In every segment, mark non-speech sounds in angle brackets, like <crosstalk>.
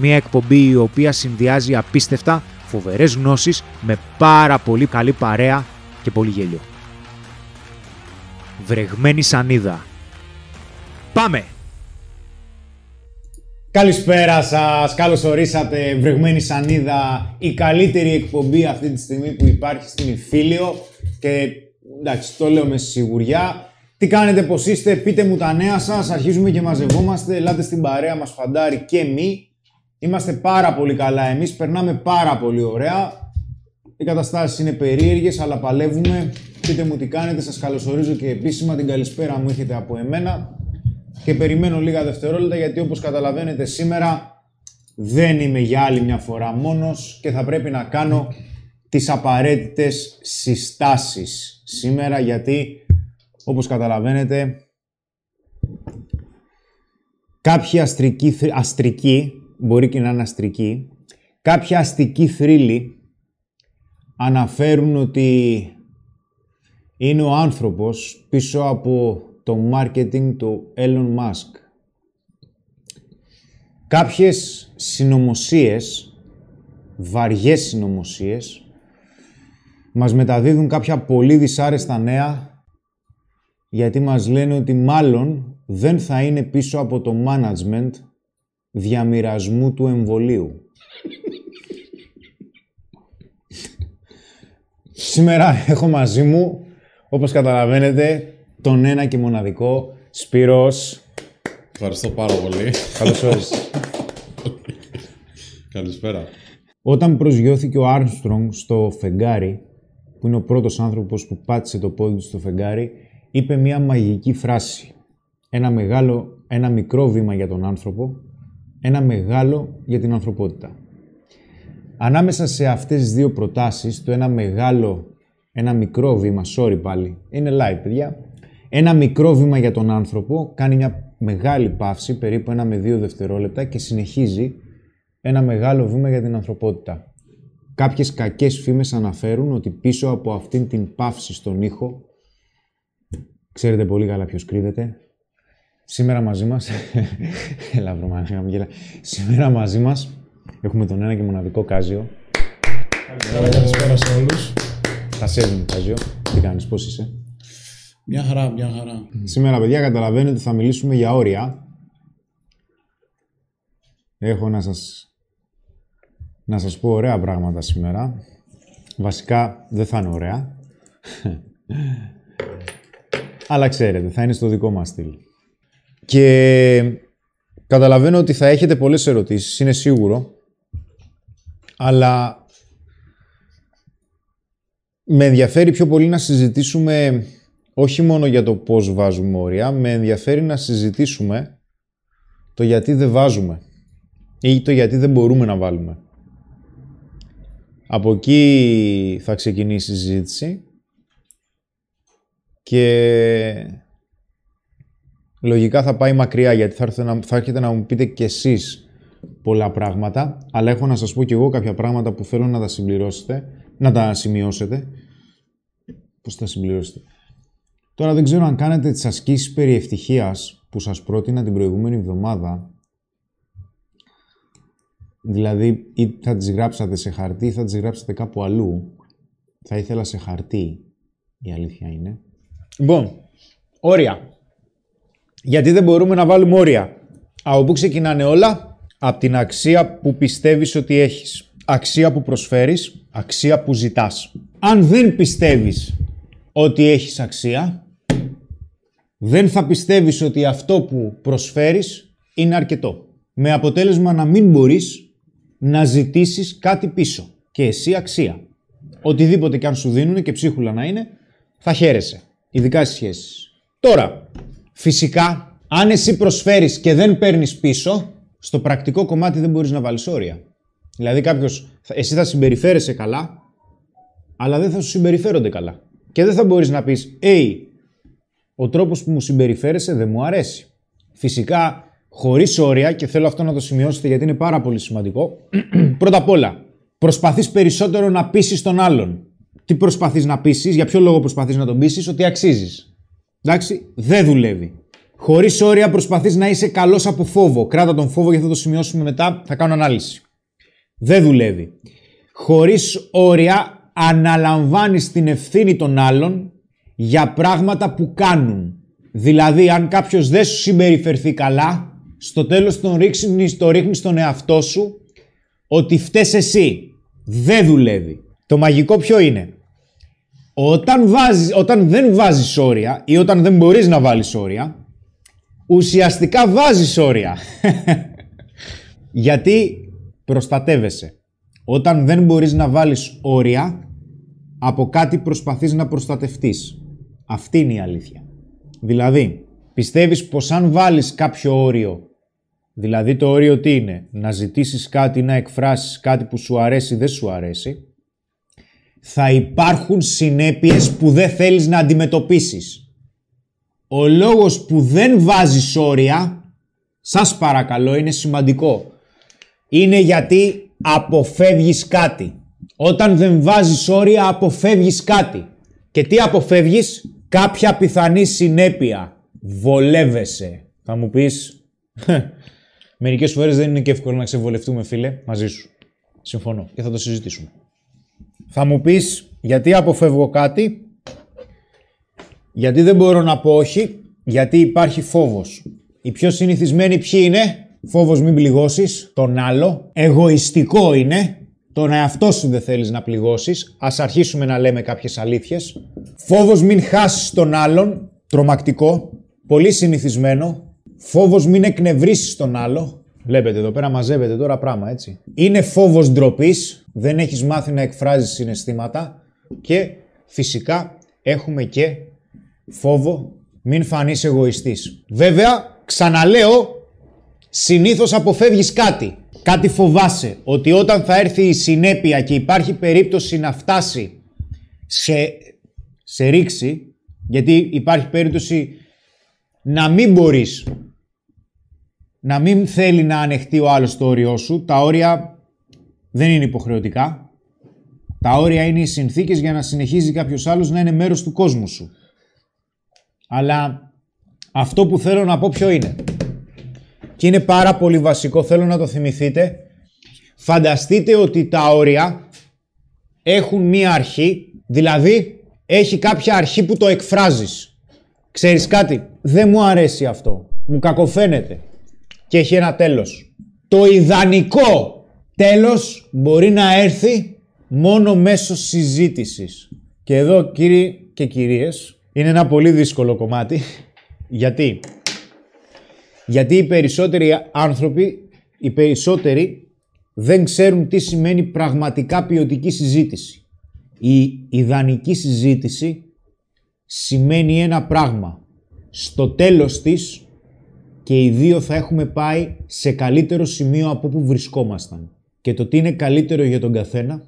Μία εκπομπή η οποία συνδυάζει απίστευτα φοβερές γνώσεις με πάρα πολύ καλή παρέα και πολύ γέλιο. Βρεγμένη σανίδα. Πάμε! Καλησπέρα σας, καλώς ορίσατε Βρεγμένη Σανίδα, η καλύτερη εκπομπή αυτή τη στιγμή που υπάρχει στην Ιφίλιο και εντάξει, το λέω με σιγουριά. Τι κάνετε, πώς είστε, πείτε μου τα νέα σας, αρχίζουμε και μαζευόμαστε, ελάτε στην παρέα μας φαντάρι και μη. Είμαστε πάρα πολύ καλά εμείς, περνάμε πάρα πολύ ωραία. Οι καταστάσεις είναι περίεργες, αλλά παλεύουμε. Πείτε μου τι κάνετε, σας καλωσορίζω και επίσημα την καλησπέρα μου έχετε από εμένα. Και περιμένω λίγα δευτερόλεπτα γιατί όπως καταλαβαίνετε σήμερα δεν είμαι για άλλη μια φορά μόνος και θα πρέπει να κάνω τις απαραίτητες συστάσεις σήμερα γιατί όπως καταλαβαίνετε κάποιοι αστρικοί, αστρικοί μπορεί και να είναι αστρικοί κάποιοι αστικοί θρύλοι αναφέρουν ότι είναι ο άνθρωπος πίσω από το marketing του Elon Musk. Κάποιες συνωμοσίες, βαριές συνωμοσίες, μας μεταδίδουν κάποια πολύ δυσάρεστα νέα γιατί μας λένε ότι μάλλον δεν θα είναι πίσω από το management διαμοιρασμού του εμβολίου. Σήμερα έχω μαζί μου, όπως καταλαβαίνετε, τον ένα και μοναδικό Σπύρος. Ευχαριστώ πάρα πολύ. Καλώς όρισες. Καλησπέρα. Όταν προσγειώθηκε ο Άρμστρονγκ στο φεγγάρι, που είναι ο πρώτος άνθρωπος που πάτησε το πόδι του στο φεγγάρι, είπε μια μαγική φράση. Ένα μεγάλο, ένα μικρό βήμα για τον άνθρωπο, ένα μεγάλο για την ανθρωπότητα. Ανάμεσα σε αυτές τις δύο προτάσεις, το ένα μεγάλο, ένα μικρό βήμα, sorry πάλι, είναι live παιδιά, ένα μικρό βήμα για τον άνθρωπο κάνει μια μεγάλη παύση, περίπου ένα με δύο δευτερόλεπτα και συνεχίζει ένα μεγάλο βήμα για την ανθρωπότητα. Κάποιες κακές φήμες αναφέρουν ότι πίσω από αυτήν την παύση στον ήχο, ξέρετε πολύ καλά ποιος κρύβεται, σήμερα μαζί μας, <laughs> έλα βρω σήμερα μαζί μας έχουμε τον ένα και μοναδικό Κάζιο. Καλησπέρα σε όλους. Θα σέβουμε Κάζιο, τι κάνεις, πώς είσαι; Μια χαρά, μια χαρά. Σήμερα, παιδιά, καταλαβαίνετε ότι θα μιλήσουμε για όρια. Έχω να σας, να σας πω ωραία πράγματα σήμερα. Βασικά, δεν θα είναι ωραία. <laughs> Αλλά ξέρετε, θα είναι στο δικό μας στυλ. Και καταλαβαίνω ότι θα έχετε πολλές ερωτήσεις, είναι σίγουρο. Αλλά με ενδιαφέρει πιο πολύ να συζητήσουμε όχι μόνο για το πώς βάζουμε όρια, με ενδιαφέρει να συζητήσουμε το γιατί δεν βάζουμε ή το γιατί δεν μπορούμε να βάλουμε. Από εκεί θα ξεκινήσει η συζήτηση και λογικά θα πάει μακριά γιατί θα, έρθετε να, θα έρχεται να μου πείτε κι εσείς πολλά πράγματα αλλά έχω να σας πω κι εγώ κάποια πράγματα που θέλω να τα συμπληρώσετε, να τα σημειώσετε. Πώς θα συμπληρώσετε; Τώρα δεν ξέρω αν κάνετε τις ασκήσεις περί ευτυχίας που σας πρότεινα την προηγούμενη εβδομάδα. Δηλαδή, ή θα τις γράψατε σε χαρτί ή θα τις γράψατε κάπου αλλού. Θα ήθελα σε χαρτί, η αλήθεια είναι. Λοιπόν, όρια. Γιατί δεν μπορούμε να βάλουμε όρια. Από πού ξεκινάνε όλα; Από την αξία που πιστεύεις ότι έχεις. αξία που προσφέρεις, αξία που ζητάς. Αν δεν πιστεύεις ότι έχεις αξία, δεν θα πιστεύεις ότι αυτό που προσφέρεις είναι αρκετό. Με αποτέλεσμα να μην μπορείς να ζητήσεις κάτι πίσω. Και εσύ αξία. Οτιδήποτε και αν σου δίνουν και ψίχουλα να είναι, θα χαίρεσαι. Ειδικά στις σχέσεις. Τώρα, φυσικά, αν εσύ προσφέρεις και δεν παίρνεις πίσω, στο πρακτικό κομμάτι δεν μπορείς να βάλεις όρια. Δηλαδή κάποιος, εσύ θα συμπεριφέρεσαι καλά, αλλά δεν θα σου συμπεριφέρονται καλά. Και δεν θα μπορείς να πεις, «Hey, ο τρόπος που μου συμπεριφέρεσαι δεν μου αρέσει». Φυσικά, χωρίς όρια, και θέλω αυτό να το σημειώσετε γιατί είναι πάρα πολύ σημαντικό, <clears throat> πρώτα απ' όλα, προσπαθείς περισσότερο να πείσεις τον άλλον. Τι προσπαθείς να πείσεις, για ποιο λόγο προσπαθείς να τον πείσεις, ότι αξίζεις. Εντάξει, δεν δουλεύει. Χωρίς όρια προσπαθείς να είσαι καλός από φόβο. Κράτα τον φόβο γιατί θα το σημειώσουμε μετά, θα κάνω ανάλυση. Δεν δουλεύει. Χωρίς όρια αναλαμβάνεις την ευθύνη των άλλων για πράγματα που κάνουν. Δηλαδή, αν κάποιος δεν σου συμπεριφερθεί καλά, στο τέλος τον ρίχνεις, το ρίχνεις στον εαυτό σου ότι φταίς εσύ. Δεν δουλεύει. Το μαγικό ποιο είναι; Όταν, βάζεις, όταν δεν βάζεις όρια ή όταν δεν μπορείς να βάλεις όρια, ουσιαστικά βάζεις όρια. <laughs> Γιατί προστατεύεσαι. Όταν δεν μπορείς να βάλεις όρια, από κάτι προσπαθείς να προστατευτείς. Αυτή είναι η αλήθεια. Δηλαδή, πιστεύεις πως αν βάλεις κάποιο όριο, δηλαδή το όριο τι είναι, να ζητήσεις κάτι, να εκφράσεις κάτι που σου αρέσει, δεν σου αρέσει, θα υπάρχουν συνέπειες που δεν θέλεις να αντιμετωπίσεις. Ο λόγος που δεν βάζεις όρια, σας παρακαλώ, είναι σημαντικό. Είναι γιατί αποφεύγεις κάτι. Όταν δεν βάζεις όρια, αποφεύγεις κάτι. Και τι αποφεύγεις; Κάποια πιθανή συνέπεια. Βολεύεσαι. Θα μου πεις, μερικές φορές δεν είναι και εύκολο να ξεβολευτούμε φίλε, μαζί σου. Συμφωνώ και θα το συζητήσουμε. Θα μου πεις, γιατί αποφεύγω κάτι, γιατί δεν μπορώ να πω όχι, γιατί υπάρχει φόβος. Οι πιο συνηθισμένοι ποιοι είναι, φόβος μην πληγώσεις τον άλλο, εγωιστικό είναι, τον εαυτό σου δεν θέλεις να πληγώσεις, ας αρχίσουμε να λέμε κάποιες αλήθειες. Φόβος μην χάσεις τον άλλον, τρομακτικό, πολύ συνηθισμένο. Φόβος μην εκνευρίσεις τον άλλο, Βλέπετε εδώ πέρα μαζεύεται τώρα πράγμα έτσι. Είναι φόβος ντροπής, δεν έχεις μάθει να εκφράζεις συναισθήματα και φυσικά έχουμε και φόβο μην φανείς εγωιστής. Βέβαια, ξαναλέω, συνήθως αποφεύγεις κάτι. Κάτι φοβάσαι, ότι όταν θα έρθει η συνέπεια και υπάρχει περίπτωση να φτάσει σε, σε ρήξη, γιατί υπάρχει περίπτωση να μην μπορείς να μην θέλει να ανεχτεί ο άλλος το όριό σου. Τα όρια δεν είναι υποχρεωτικά. Τα όρια είναι οι συνθήκες για να συνεχίζει κάποιος άλλος να είναι μέρος του κόσμου σου. Αλλά αυτό που θέλω να πω ποιο είναι. Και είναι πάρα πολύ βασικό, θέλω να το θυμηθείτε. Φανταστείτε ότι τα όρια έχουν μία αρχή, δηλαδή έχει κάποια αρχή που το εκφράζεις. Ξέρεις κάτι, δεν μου αρέσει αυτό, μου κακοφαίνεται και έχει ένα τέλος. Το ιδανικό τέλος μπορεί να έρθει μόνο μέσω συζήτησης. Και εδώ κύριοι και κυρίες είναι ένα πολύ δύσκολο κομμάτι. Γιατί; Γιατί οι περισσότεροι άνθρωποι, οι περισσότεροι δεν ξέρουν τι σημαίνει πραγματικά ποιοτική συζήτηση. Η ιδανική συζήτηση σημαίνει ένα πράγμα. Στο τέλος της και οι δύο θα έχουμε πάει σε καλύτερο σημείο από όπου βρισκόμασταν. Και το τι είναι καλύτερο για τον καθένα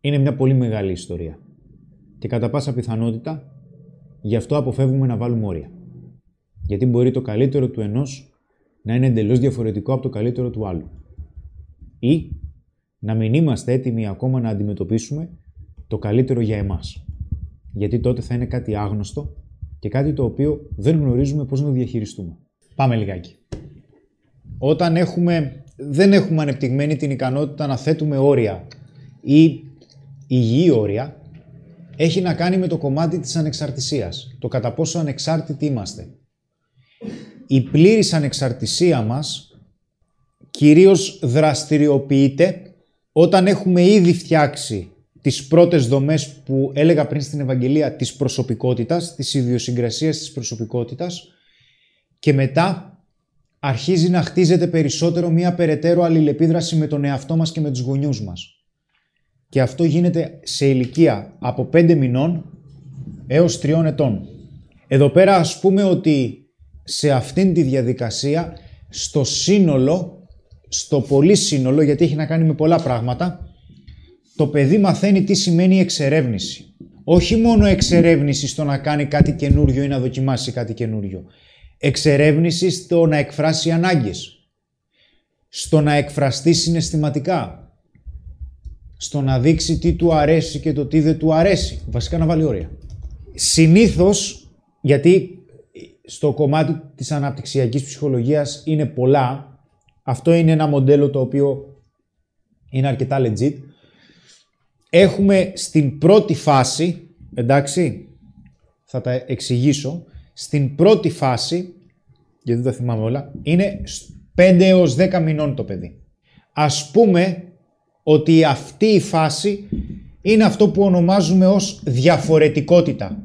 είναι μια πολύ μεγάλη ιστορία. Και κατά πάσα πιθανότητα γι' αυτό αποφεύγουμε να βάλουμε όρια. Γιατί μπορεί το καλύτερο του ενός να είναι εντελώς διαφορετικό από το καλύτερο του άλλου. Ή να μην είμαστε έτοιμοι ακόμα να αντιμετωπίσουμε το καλύτερο για εμάς. Γιατί τότε θα είναι κάτι άγνωστο και κάτι το οποίο δεν γνωρίζουμε πώς να διαχειριστούμε. Πάμε λιγάκι. Όταν έχουμε, δεν έχουμε ανεπτυγμένη την ικανότητα να θέτουμε όρια ή υγιή όρια, έχει να κάνει με το κομμάτι της ανεξαρτησίας. Το κατά πόσο ανεξάρτητοι είμαστε. Η πλήρης ανεξαρτησία μας κυρίως δραστηριοποιείται όταν έχουμε ήδη φτιάξει τις πρώτες δομές που έλεγα πριν στην Ευαγγελία της προσωπικότητας, της ιδιοσυγκρασίας της προσωπικότητας και μετά αρχίζει να χτίζεται περισσότερο μία περαιτέρω αλληλεπίδραση με τον εαυτό μας και με τους γονιούς μας. Και αυτό γίνεται σε ηλικία από 5 μηνών έως 3 ετών. Εδώ πέρα ας πούμε ότι σε αυτήν τη διαδικασία, στο σύνολο, στο πολύ σύνολο, γιατί έχει να κάνει με πολλά πράγματα, το παιδί μαθαίνει τι σημαίνει εξερεύνηση. Όχι μόνο εξερεύνηση στο να κάνει κάτι καινούριο ή να δοκιμάσει κάτι καινούριο. Εξερεύνησης στο να εκφράσει ανάγκες. Στο να εκφραστεί συναισθηματικά. Στο να δείξει τι του αρέσει και το τι δεν του αρέσει. Βασικά να βάλει όρια. Συνήθως, γιατί στο κομμάτι της αναπτυξιακής ψυχολογίας είναι πολλά, αυτό είναι ένα μοντέλο το οποίο είναι αρκετά legit, έχουμε στην πρώτη φάση, εντάξει, θα τα εξηγήσω, στην πρώτη φάση, γιατί δεν τα θυμάμαι όλα, είναι 5 έως 10 μηνών το παιδί. Ας πούμε ότι αυτή η φάση είναι αυτό που ονομάζουμε ως διαφορετικότητα.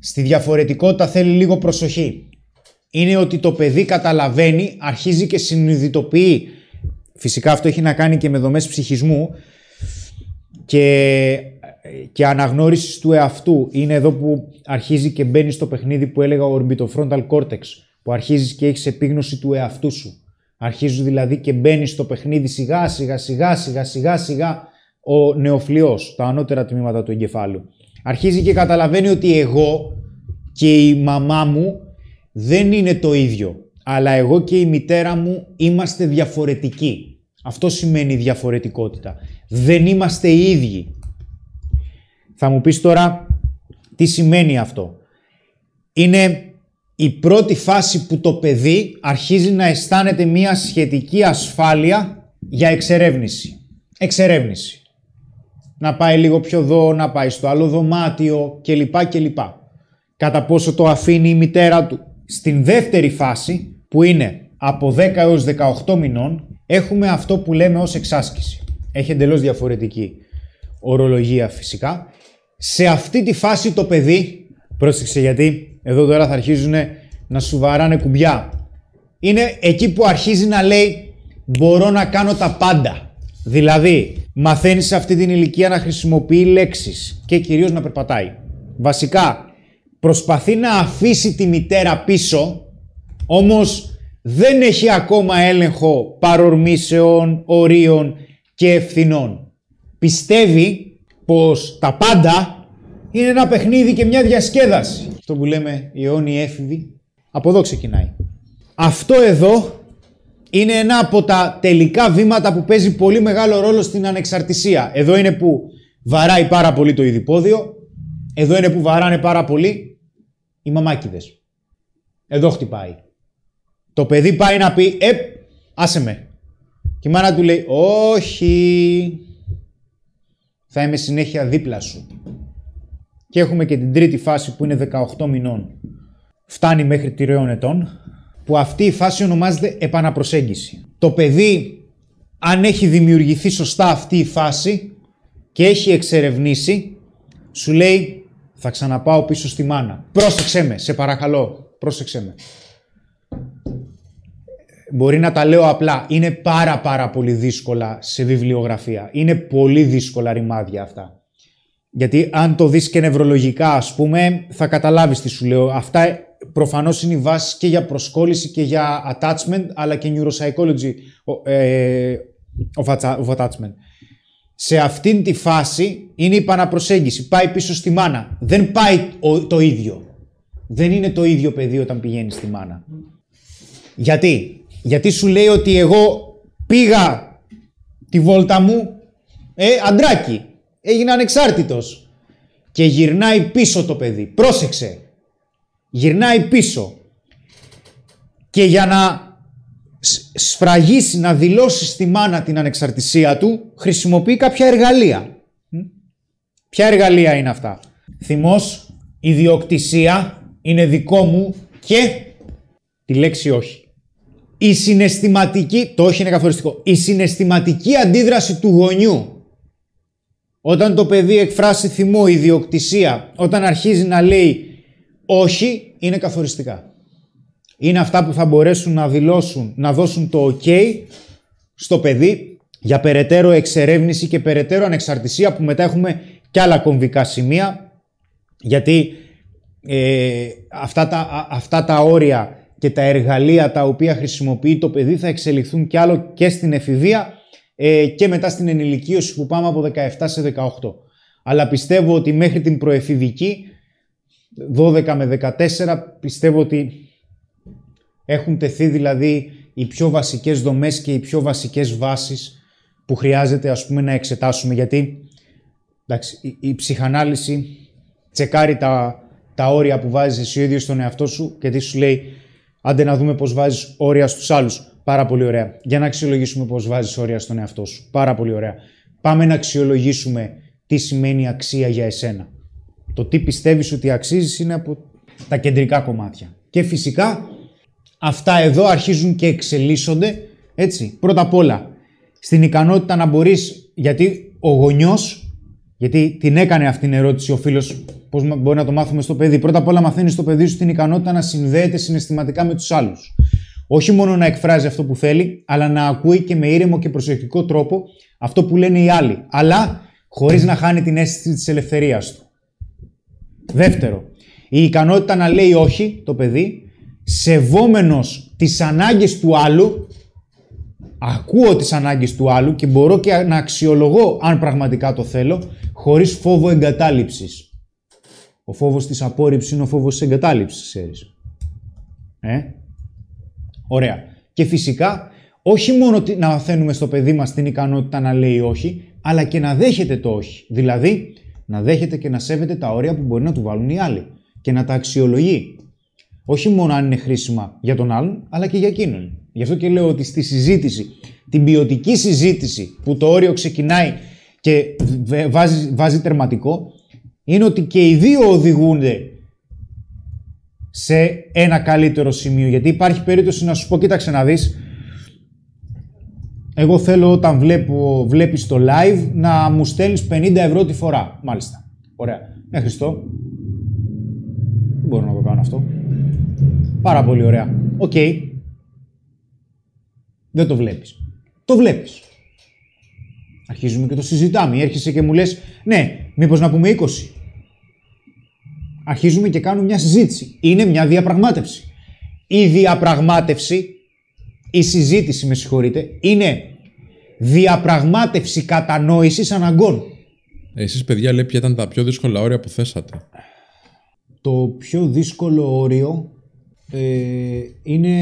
Στη διαφορετικότητα θέλει λίγο προσοχή. Είναι ότι το παιδί καταλαβαίνει, αρχίζει και συνειδητοποιεί. Φυσικά αυτό έχει να κάνει και με δομές ψυχισμού και, και αναγνώρισης του εαυτού. Είναι εδώ που αρχίζει και μπαίνει στο παιχνίδι που έλεγα ο orbitofrontal cortex, που αρχίζεις και έχεις επίγνωση του εαυτού σου. Αρχίζει δηλαδή και μπαίνει στο παιχνίδι σιγά σιγά σιγά σιγά σιγά σιγά ο νεοφλοιός, τα ανώτερα τμήματα του εγκεφάλου. Αρχίζει και καταλαβαίνει ότι εγώ και η μαμά μου δεν είναι το ίδιο. Αλλά εγώ και η μητέρα μου είμαστε διαφορετικοί. Αυτό σημαίνει διαφορετικότητα. Δεν είμαστε οι ίδιοι. Θα μου πεις τώρα τι σημαίνει αυτό. Είναι η πρώτη φάση που το παιδί αρχίζει να αισθάνεται μία σχετική ασφάλεια για εξερεύνηση. Εξερεύνηση. Να πάει λίγο πιο εδώ, να πάει στο άλλο δωμάτιο κλπ. κλπ. Κατά πόσο το αφήνει η μητέρα του. Στην δεύτερη φάση που είναι από 10 έως 18 μηνών έχουμε αυτό που λέμε ως εξάσκηση. Έχει εντελώς διαφορετική ορολογία φυσικά. Σε αυτή τη φάση το παιδί, πρόσεξε γιατί εδώ τώρα θα αρχίζουν να σου βαράνε κουμπιά. Είναι εκεί που αρχίζει να λέει μπορώ να κάνω τα πάντα. Δηλαδή μαθαίνεις σε αυτή την ηλικία να χρησιμοποιεί λέξεις και κυρίως να περπατάει. Βασικά προσπαθεί να αφήσει τη μητέρα πίσω, όμως δεν έχει ακόμα έλεγχο παρορμήσεων, ορίων και ευθυνών. Πιστεύει πως τα πάντα είναι ένα παιχνίδι και μια διασκέδαση. Αυτό που λέμε οι αιώνιοι έφηβοι, από εδώ ξεκινάει. Αυτό εδώ είναι ένα από τα τελικά βήματα που παίζει πολύ μεγάλο ρόλο στην ανεξαρτησία. Εδώ είναι που βαράει πάρα πολύ το ειδipόδιο, εδώ είναι που βαράνε πάρα πολύ οι μαμάκιδες. Εδώ χτυπάει. Το παιδί πάει να πει, ε, άσε με. Και η μάνα του λέει, όχι, θα είμαι συνέχεια δίπλα σου. Και έχουμε και την τρίτη φάση που είναι 18 μηνών. Φτάνει μέχρι τριών ετών, που αυτή η φάση ονομάζεται επαναπροσέγγιση. Το παιδί, αν έχει δημιουργηθεί σωστά αυτή η φάση και έχει εξερευνήσει, σου λέει θα ξαναπάω πίσω στη μάνα. Πρόσεξε με, σε παρακαλώ, πρόσεξε με μπορεί να τα λέω απλά. Είναι πάρα πάρα πολύ δύσκολα σε βιβλιογραφία. Είναι πολύ δύσκολα ρημάδια αυτά. Γιατί αν το δεις και νευρολογικά ας πούμε θα καταλάβεις τι σου λέω. Αυτά προφανώς είναι η βάση και για προσκόλληση και για attachment αλλά και neuropsychology ε, of, of attachment. Σε αυτήν τη φάση είναι η παναπροσέγγιση. Πάει πίσω στη μάνα. Δεν πάει το ίδιο. Δεν είναι το ίδιο παιδί όταν πηγαίνει στη μάνα. Γιατί; Γιατί σου λέει ότι εγώ πήγα τη βόλτα μου, ε, αντράκι, έγινα ανεξάρτητος. Και γυρνάει πίσω το παιδί. Πρόσεξε. Γυρνάει πίσω. Και για να σφραγίσει, να δηλώσει στη μάνα την ανεξαρτησία του, χρησιμοποιεί κάποια εργαλεία. Ποια εργαλεία είναι αυτά; Θυμός, ιδιοκτησία, είναι δικό μου και τη λέξη όχι. Η συναισθηματική, το όχι είναι καθοριστικό, η συναισθηματική αντίδραση του γονιού όταν το παιδί εκφράσει θυμό, ιδιοκτησία, όταν αρχίζει να λέει όχι, είναι καθοριστικά. Είναι αυτά που θα μπορέσουν να δηλώσουν, να δώσουν το ok στο παιδί για περαιτέρω εξερεύνηση και περαιτέρω ανεξαρτησία που μετά έχουμε και άλλα κομβικά σημεία γιατί ε, αυτά, τα, αυτά τα όρια και τα εργαλεία τα οποία χρησιμοποιεί το παιδί θα εξελιχθούν κι άλλο και στην εφηβεία ε, και μετά στην ενηλικίωση που πάμε από 17 σε 18. Αλλά πιστεύω ότι μέχρι την προεφηβική, 12 με 14, πιστεύω ότι έχουν τεθεί δηλαδή οι πιο βασικές δομές και οι πιο βασικές βάσεις που χρειάζεται ας πούμε να εξετάσουμε γιατί εντάξει, η, η ψυχανάλυση τσεκάρει τα, τα όρια που βάζεις εσύ ο ίδιος στον εαυτό σου και τι σου λέει άντε να δούμε πώς βάζεις όρια στους άλλους. Πάρα πολύ ωραία. Για να αξιολογήσουμε πώς βάζεις όρια στον εαυτό σου. Πάρα πολύ ωραία. Πάμε να αξιολογήσουμε τι σημαίνει αξία για εσένα. Το τι πιστεύεις ότι αξίζεις είναι από τα κεντρικά κομμάτια. Και φυσικά αυτά εδώ αρχίζουν και εξελίσσονται, έτσι. Πρώτα απ' όλα, στην ικανότητα να μπορείς, γιατί ο γονιός γιατί την έκανε αυτήν την ερώτηση ο φίλος, πώς μπορεί να το μάθουμε στο παιδί. Πρώτα απ' όλα, μαθαίνεις στο παιδί σου την ικανότητα να συνδέεται συναισθηματικά με τους άλλους. Όχι μόνο να εκφράζει αυτό που θέλει, αλλά να ακούει και με ήρεμο και προσεκτικό τρόπο αυτό που λένε οι άλλοι. Αλλά χωρίς να χάνει την αίσθηση της ελευθερίας του. Δεύτερο, η ικανότητα να λέει όχι το παιδί, σεβόμενος τις ανάγκες του άλλου ακούω τις ανάγκες του άλλου και μπορώ και να αξιολογώ αν πραγματικά το θέλω χωρίς φόβο εγκατάλειψης. Ο φόβος της απόρριψης είναι ο φόβος της εγκατάλειψης, ξέρεις. Ε; Ωραία. Και φυσικά, όχι μόνο να μαθαίνουμε στο παιδί μας την ικανότητα να λέει όχι, αλλά και να δέχεται το όχι. Δηλαδή, να δέχεται και να σέβεται τα όρια που μπορεί να του βάλουν οι άλλοι και να τα αξιολογεί. Όχι μόνο αν είναι χρήσιμα για τον άλλον, αλλά και για εκείνον. Γι' αυτό και λέω ότι στη συζήτηση, την ποιοτική συζήτηση που το όριο ξεκινάει και βάζει, βάζει τερματικό, είναι ότι και οι δύο οδηγούνται σε ένα καλύτερο σημείο. Γιατί υπάρχει περίπτωση να σου πω, κοίταξε να δεις, εγώ θέλω όταν βλέπω, βλέπεις το live να μου στέλνεις 50 ευρώ τη φορά. Μάλιστα. Ωραία. Ναι, ευχαριστώ. Δεν μπορώ να το κάνω αυτό. Πάρα πολύ ωραία. Οκ. Δεν το βλέπεις. Το βλέπεις. Αρχίζουμε και το συζητάμε. Έρχεσαι και μου λες, ναι, μήπως να πούμε 20. Αρχίζουμε και κάνουμε μια συζήτηση. Είναι μια διαπραγμάτευση. Η διαπραγμάτευση, η συζήτηση, με συγχωρείτε, είναι διαπραγμάτευση κατανόησης αναγκών. Εσείς παιδιά λέει ποια ήταν τα πιο δύσκολα όρια που θέσατε. Το πιο δύσκολο όριο ε, είναι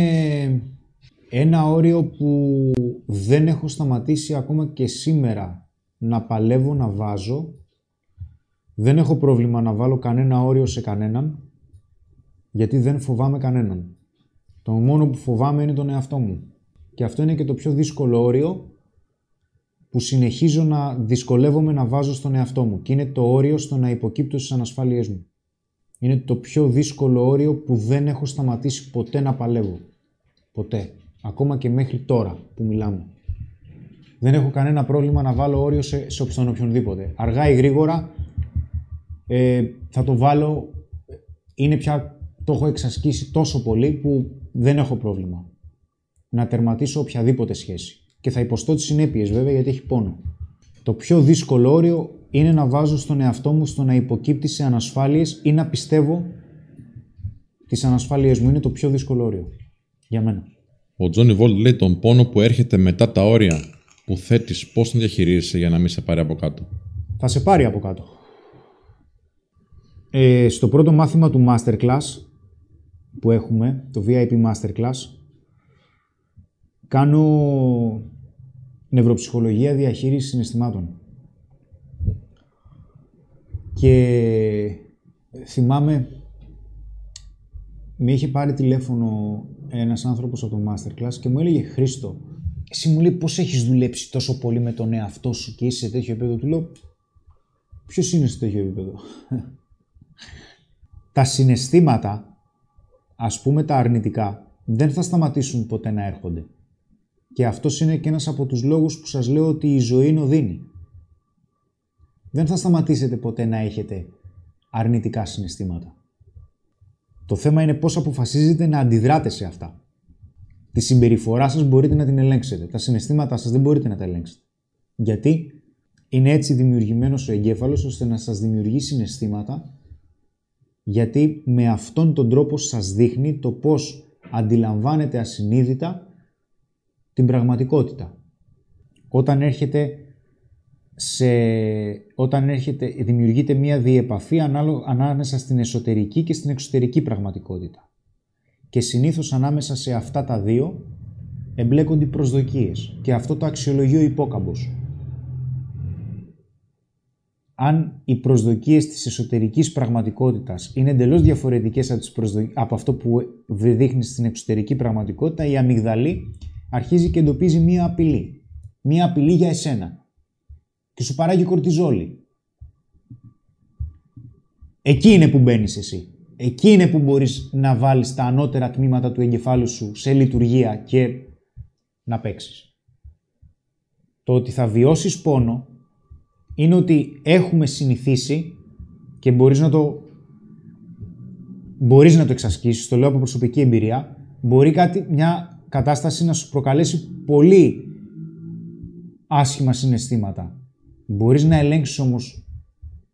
ένα όριο που δεν έχω σταματήσει ακόμα και σήμερα να παλεύω να βάζω. Δεν έχω πρόβλημα να βάλω κανένα όριο σε κανέναν, γιατί δεν φοβάμαι κανέναν. Το μόνο που φοβάμαι είναι τον εαυτό μου. Και αυτό είναι και το πιο δύσκολο όριο που συνεχίζω να δυσκολεύομαι να βάζω στον εαυτό μου. Και είναι το όριο στο να υποκύπτω στις ανασφάλειές μου. Είναι το πιο δύσκολο όριο που δεν έχω σταματήσει ποτέ να παλεύω. Ποτέ. Ακόμα και μέχρι τώρα που μιλάμε. Δεν έχω κανένα πρόβλημα να βάλω όριο σε, σε στον οποιονδήποτε. Αργά ή γρήγορα ε, θα το βάλω. Είναι πια, το έχω εξασκήσει τόσο πολύ που δεν έχω πρόβλημα. Να τερματίσω οποιαδήποτε σχέση. Και θα υποστώ τις συνέπειες βέβαια γιατί έχει πόνο. Το πιο δύσκολο όριο είναι να βάζω στον εαυτό μου στο να υποκύπτει σε ανασφάλειες ή να πιστεύω τις ανασφάλειες μου. Είναι το πιο δύσκολο όριο για μένα. Ο Τζόνι Βόλτ λέει τον πόνο που έρχεται μετά τα όρια που θέτεις πώς τον διαχειρίζεσαι για να μην σε πάρει από κάτω; Θα σε πάρει από κάτω. Ε, στο πρώτο μάθημα του Masterclass που έχουμε, το VIP Masterclass, κάνω νευροψυχολογία διαχείρισης συναισθημάτων. Και θυμάμαι, με είχε πάρει τηλέφωνο ένας άνθρωπος από το Masterclass και μου έλεγε «Χρήστο, εσύ μου λέει πώς έχεις δουλέψει τόσο πολύ με τον εαυτό σου και είσαι σε τέτοιο επίπεδο». Του λέω «Ποιος είναι σε τέτοιο επίπεδο» <laughs> Τα συναισθήματα, ας πούμε τα αρνητικά, δεν θα σταματήσουν ποτέ να έρχονται. Και αυτός είναι και ένας από τους λόγους που σας λέω ότι η ζωή είναι οδύνη. Δεν θα σταματήσετε ποτέ να έχετε αρνητικά συναισθήματα. Το θέμα είναι πώς αποφασίζετε να αντιδράτε σε αυτά. Τη συμπεριφορά σας μπορείτε να την ελέγξετε. Τα συναισθήματά σας δεν μπορείτε να τα ελέγξετε. Γιατί είναι έτσι δημιουργημένος ο εγκέφαλος ώστε να σας δημιουργεί συναισθήματα γιατί με αυτόν τον τρόπο σας δείχνει το πώς αντιλαμβάνετε ασυνείδητα την πραγματικότητα. Όταν έρχεται σε, όταν έρχεται, δημιουργείται μία διεπαφή ανάμεσα στην εσωτερική και στην εξωτερική πραγματικότητα. Και συνήθως ανάμεσα σε αυτά τα δύο εμπλέκονται οι προσδοκίες και αυτό το αξιολογεί ο υπόκαμπος. Αν οι προσδοκίες της εσωτερικής πραγματικότητας είναι εντελώς διαφορετικές από, από αυτό που δείχνει στην εξωτερική πραγματικότητα, η αμυγδαλή αρχίζει και εντοπίζει μία απειλή. Μία απειλή για εσένα. Και σου παράγει κορτιζόλη. Εκεί είναι που μπαίνεις εσύ. Εκεί είναι που μπορείς να βάλεις τα ανώτερα τμήματα του εγκεφάλου σου σε λειτουργία και να παίξεις. Το ότι θα βιώσεις πόνο είναι ότι έχουμε συνηθίσει και μπορείς να το μπορείς να το εξασκήσεις, το λέω από προσωπική εμπειρία, μπορεί κάτι, μια κατάσταση να σου προκαλέσει πολύ άσχημα συναισθήματα. Μπορείς να ελέγξεις όμως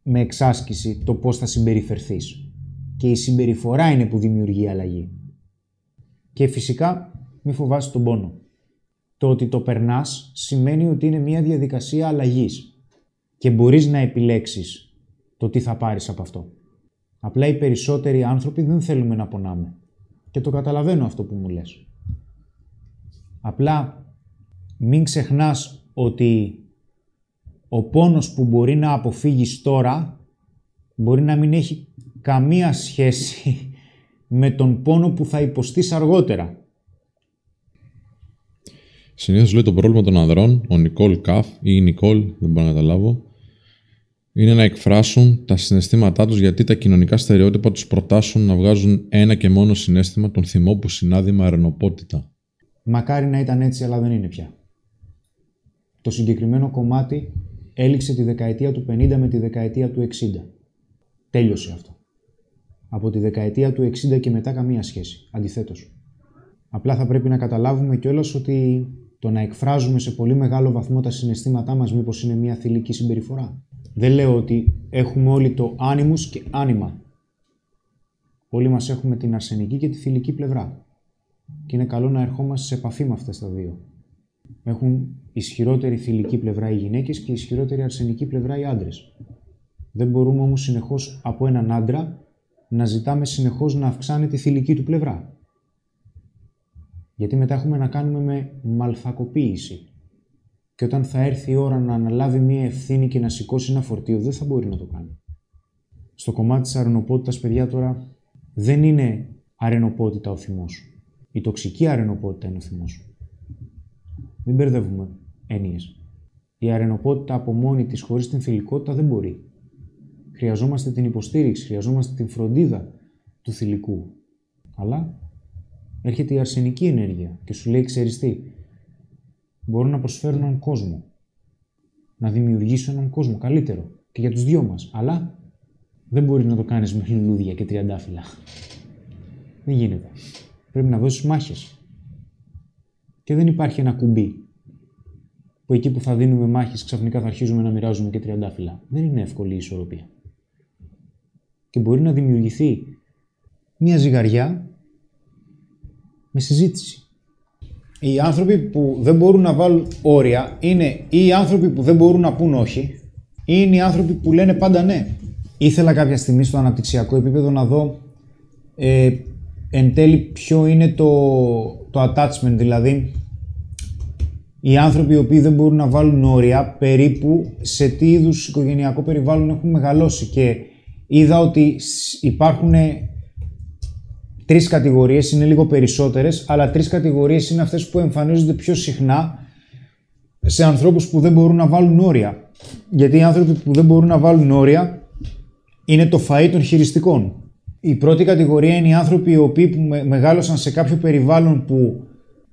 με εξάσκηση το πώς θα συμπεριφερθείς. Και η συμπεριφορά είναι που δημιουργεί αλλαγή. Και φυσικά μη φοβάσαι τον πόνο. Το ότι το περνάς σημαίνει ότι είναι μια διαδικασία αλλαγής και μπορείς να επιλέξεις το τι θα πάρεις από αυτό. Απλά οι περισσότεροι άνθρωποι δεν θέλουμε να πονάμε. Και το καταλαβαίνω αυτό που μου λες. Απλά μην ξεχνάς ότι ο πόνος που μπορεί να αποφύγεις τώρα μπορεί να μην έχει καμία σχέση με τον πόνο που θα υποστείς αργότερα. Συνήθως λέει το πρόβλημα των ανδρών, ο Νικόλ Καφ ή η Νικόλ, δεν μπορώ να καταλάβω, είναι να εκφράσουν τα συναισθήματά τους γιατί τα κοινωνικά στερεότυπα τους προτάσουν να βγάζουν ένα και μόνο συνέστημα τον θυμό που συνάδει με αρενοπότητα. Μακάρι να ήταν έτσι, αλλά δεν είναι πια. Το συγκεκριμένο κομμάτι έληξε τη δεκαετία του 50 με τη δεκαετία του 60. Τέλειωσε αυτό. Από τη δεκαετία του 60 και μετά καμία σχέση. Αντιθέτως. Απλά θα πρέπει να καταλάβουμε κιόλας ότι το να εκφράζουμε σε πολύ μεγάλο βαθμό τα συναισθήματά μας μήπως είναι μια θηλυκή συμπεριφορά. Δεν λέω ότι έχουμε όλοι το άνιμους και άνιμα. Όλοι μας έχουμε την αρσενική και τη θηλυκή πλευρά. Και είναι καλό να ερχόμαστε σε επαφή με αυτές τα δύο. Έχουν ισχυρότερη θηλυκή πλευρά οι γυναίκες και ισχυρότερη αρσενική πλευρά οι άντρες. Δεν μπορούμε όμως συνεχώς από έναν άντρα να ζητάμε συνεχώς να αυξάνει τη θηλυκή του πλευρά. Γιατί μετά έχουμε να κάνουμε με μαλθακοποίηση. Και όταν θα έρθει η ώρα να αναλάβει μία ευθύνη και να σηκώσει ένα φορτίο, δεν θα μπορεί να το κάνει. Στο κομμάτι της αρενοπότητας, παιδιά, τώρα δεν είναι αρενοπότητα ο θυμός. Η τοξική αρενοπότητα είναι ο θυμός. Μην μπερδεύουμε έννοιες. Η αρενοπότητα από μόνη της χωρίς την θηλυκότητα δεν μπορεί. Χρειαζόμαστε την υποστήριξη, χρειαζόμαστε την φροντίδα του θηλυκού. Αλλά έρχεται η αρσενική ενέργεια και σου λέει ξέρεις τι, μπορώ να προσφέρω έναν κόσμο. Να δημιουργήσω έναν κόσμο καλύτερο και για τους δυο μας. Αλλά δεν μπορεί να το κάνεις με λουλούδια και τριαντάφυλλα. Δεν γίνεται. Πρέπει να δώσεις μάχες. Και δεν υπάρχει ένα κουμπί που εκεί που θα δίνουμε μάχες ξαφνικά θα αρχίζουμε να μοιράζουμε και τριαντάφυλλα. Δεν είναι εύκολη η ισορροπία. Και μπορεί να δημιουργηθεί μια ζυγαριά με συζήτηση. Οι άνθρωποι που δεν μπορούν να βάλουν όρια είναι ή οι άνθρωποι που δεν μπορούν να πούν όχι ή είναι οι άνθρωποι που λένε πάντα ναι. Ήθελα κάποια στιγμή στο αναπτυξιακό επίπεδο να δω ε, εν τέλει ποιο είναι το, το attachment, δηλαδή οι άνθρωποι οι οποίοι δεν μπορούν να βάλουν όρια περίπου σε τι είδους οικογενειακό περιβάλλον έχουν μεγαλώσει και είδα ότι υπάρχουν τρεις κατηγορίες, είναι λίγο περισσότερες, αλλά τρεις κατηγορίες είναι αυτές που εμφανίζονται πιο συχνά σε ανθρώπους που δεν μπορούν να βάλουν όρια. Γιατί οι άνθρωποι που δεν μπορούν να βάλουν όρια είναι το φαΐ των χειριστικών. Η πρώτη κατηγορία είναι οι άνθρωποι οι οποίοι που με- μεγάλωσαν σε κάποιο περιβάλλον που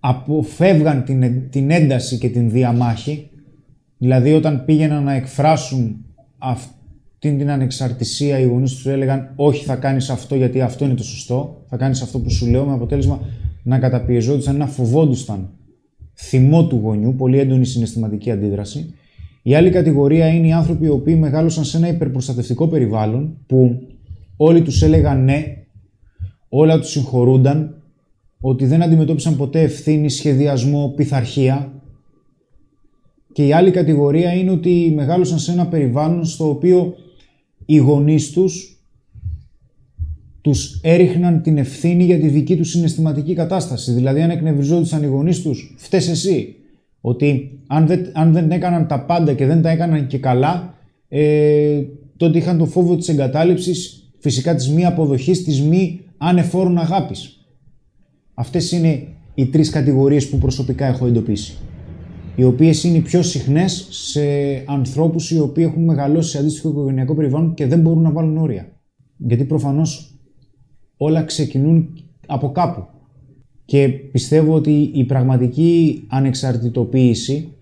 αποφεύγαν την, ε- την ένταση και την διαμάχη. Δηλαδή όταν πήγαιναν να εκφράσουν αυτή την ανεξαρτησία οι γονείς τους έλεγαν όχι θα κάνεις αυτό γιατί αυτό είναι το σωστό, θα κάνεις αυτό που σου λέω με αποτέλεσμα να καταπιεζόντουσαν, να φοβόντουσαν θυμό του γονιού, πολύ έντονη συναισθηματική αντίδραση. Η άλλη κατηγορία είναι οι άνθρωποι οι οποίοι μεγάλωσαν σε ένα υπερπροστατευτικό περιβάλλον που όλοι τους έλεγαν ναι, όλα τους συγχωρούνταν, ότι δεν αντιμετώπισαν ποτέ ευθύνη, σχεδιασμό, πειθαρχία. Και η άλλη κατηγορία είναι ότι μεγάλωσαν σε ένα περιβάλλον στο οποίο οι γονείς τους τους έριχναν την ευθύνη για τη δική τους συναισθηματική κατάσταση. Δηλαδή, αν εκνευριζόντουσαν οι γονείς τους, φταίς εσύ. Ότι αν δεν, αν δεν έκαναν τα πάντα και δεν τα έκαναν και καλά, ε, τότε είχαν το φόβο της εγκατάλειψης, φυσικά της μη αποδοχής, της μη ανεφόρων αγάπης. Αυτές είναι οι τρεις κατηγορίες που προσωπικά έχω εντοπίσει. Οι οποίες είναι οι πιο συχνές σε ανθρώπους οι οποίοι έχουν μεγαλώσει σε αντίστοιχο οικογενειακό περιβάλλον και δεν μπορούν να βάλουν όρια. Γιατί προφανώς όλα ξεκινούν από κάπου. Και πιστεύω ότι η πραγματική ανεξαρτητοποίηση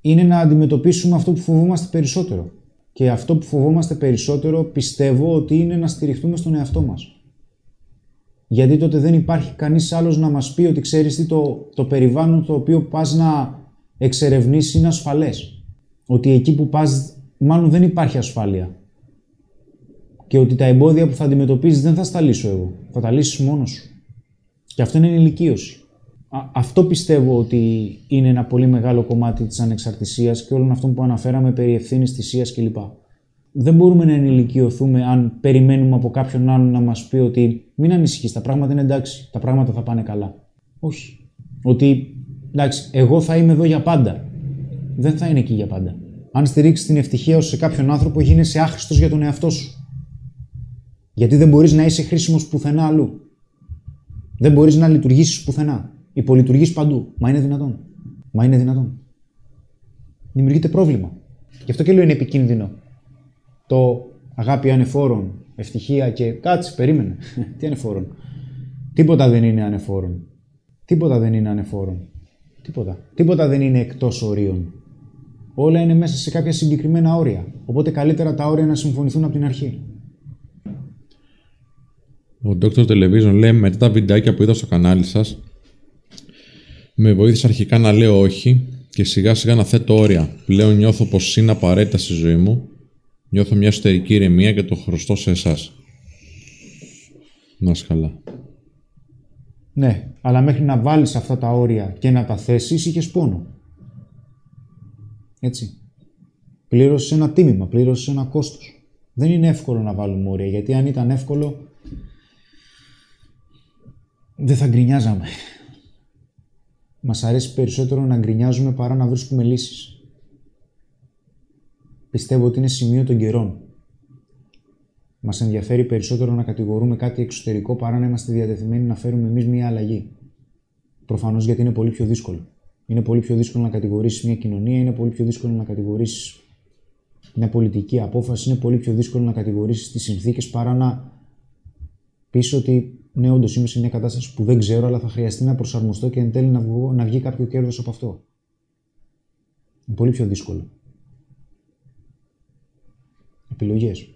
είναι να αντιμετωπίσουμε αυτό που φοβόμαστε περισσότερο. Και αυτό που φοβόμαστε περισσότερο πιστεύω ότι είναι να στηριχτούμε στον εαυτό μας. Γιατί τότε δεν υπάρχει κανείς άλλος να μας πει ότι ξέρεις τι το, το περιβάλλον το οποίο πας να εξερευνήσεις είναι ασφαλές. Ότι εκεί που πας μάλλον δεν υπάρχει ασφάλεια. Και ότι τα εμπόδια που θα αντιμετωπίζεις δεν θα στα λύσω εγώ. Θα τα λύσεις μόνος σου. Και αυτό είναι ενηλικίωση. Α- αυτό πιστεύω ότι είναι ένα πολύ μεγάλο κομμάτι της ανεξαρτησίας και όλων αυτών που αναφέραμε περί ευθύνης, θυσίας κλπ. Δεν μπορούμε να ενηλικιωθούμε αν περιμένουμε από κάποιον άλλον να μας πει ότι μην ανησυχείς, τα πράγματα είναι εντάξει, τα πράγματα θα πάνε καλά. Όχι. Ότι εντάξει, εγώ θα είμαι εδώ για πάντα. Δεν θα είναι εκεί για πάντα. Αν στηρίξεις την ευτυχία σου σε κάποιον άνθρωπο, γίνεσαι άχρηστος για τον εαυτό σου. Γιατί δεν μπορείς να είσαι χρήσιμος πουθενά αλλού. Δεν μπορείς να λειτουργήσεις πουθενά. Υπολειτουργείς παντού. Μα είναι δυνατόν. Μα είναι δυνατόν. Δημιουργείται πρόβλημα. Γι' αυτό και λέω είναι επικίνδυνο. Το αγάπη ανεφόρων, ευτυχία και κάτσε, περίμενε. <laughs> Τι ανεφόρων. Τίποτα δεν είναι ανεφόρων. Τίποτα δεν είναι ανεφόρων. Τίποτα. Τίποτα δεν είναι εκτός ορίων. Όλα είναι μέσα σε κάποια συγκεκριμένα όρια. Οπότε καλύτερα τα όρια να συμφωνηθούν από την αρχή. Ο Dr. Television λέει μετά τα βιντεάκια που είδα στο κανάλι σας με βοήθησε αρχικά να λέω όχι και σιγά σιγά να θέτω όρια. Πλέον νιώθω πως είναι απαραίτητα στη ζωή μου. Νιώθω μια εσωτερική ηρεμία και το χρωστώ σε εσάς. Να είσαι καλά. Ναι, αλλά μέχρι να βάλεις αυτά τα όρια και να τα θέσεις, είχες πόνο. Έτσι. Πλήρωσες ένα τίμημα, πλήρωσες ένα κόστος. Δεν είναι εύκολο να βάλουμε όρια, γιατί αν ήταν εύκολο, δεν θα γκρινιάζαμε. Μας αρέσει περισσότερο να γκρινιάζουμε παρά να βρίσκουμε λύσεις. Πιστεύω ότι είναι σημείο των καιρών. Μας ενδιαφέρει περισσότερο να κατηγορούμε κάτι εξωτερικό παρά να είμαστε διατεθειμένοι να φέρουμε εμείς μια αλλαγή. Προφανώς γιατί είναι πολύ πιο δύσκολο. Είναι πολύ πιο δύσκολο να κατηγορήσεις μια κοινωνία, είναι πολύ πιο δύσκολο να κατηγορήσεις μια πολιτική απόφαση, είναι πολύ πιο δύσκολο να κατηγορήσεις τις συνθήκες παρά να πεις ότι ναι, όντως είμαι σε μια κατάσταση που δεν ξέρω, αλλά θα χρειαστεί να προσαρμοστώ και εν τέλει να, βγω, να βγει κάποιο κέρδος από αυτό. Είναι πολύ πιο δύσκολο. Επιλογές.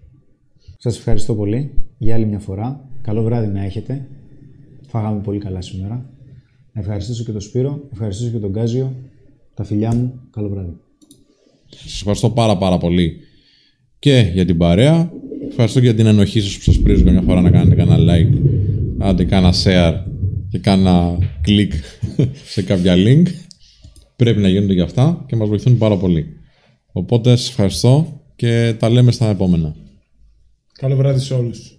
Σας ευχαριστώ πολύ για άλλη μια φορά. Καλό βράδυ να έχετε. Φάγαμε πολύ καλά σήμερα. Να ευχαριστήσω και τον Σπύρο, να ευχαριστήσω και τον Γκάζιο. Τα φιλιά μου. Καλό βράδυ. Σας ευχαριστώ πάρα πάρα πολύ και για την παρέα. Ευχαριστώ και για την ενοχή σας που σας πρίζω καμιά φορά να κάνετε κάνα like, άντε κάνα share και κάνα click <laughs> σε κάποια link. Πρέπει να γίνονται για αυτά και μας βοηθούν πάρα πολύ. Οπότε σας ευχαριστώ και τα λέμε στα επόμενα. Καλό βράδυ σε όλους.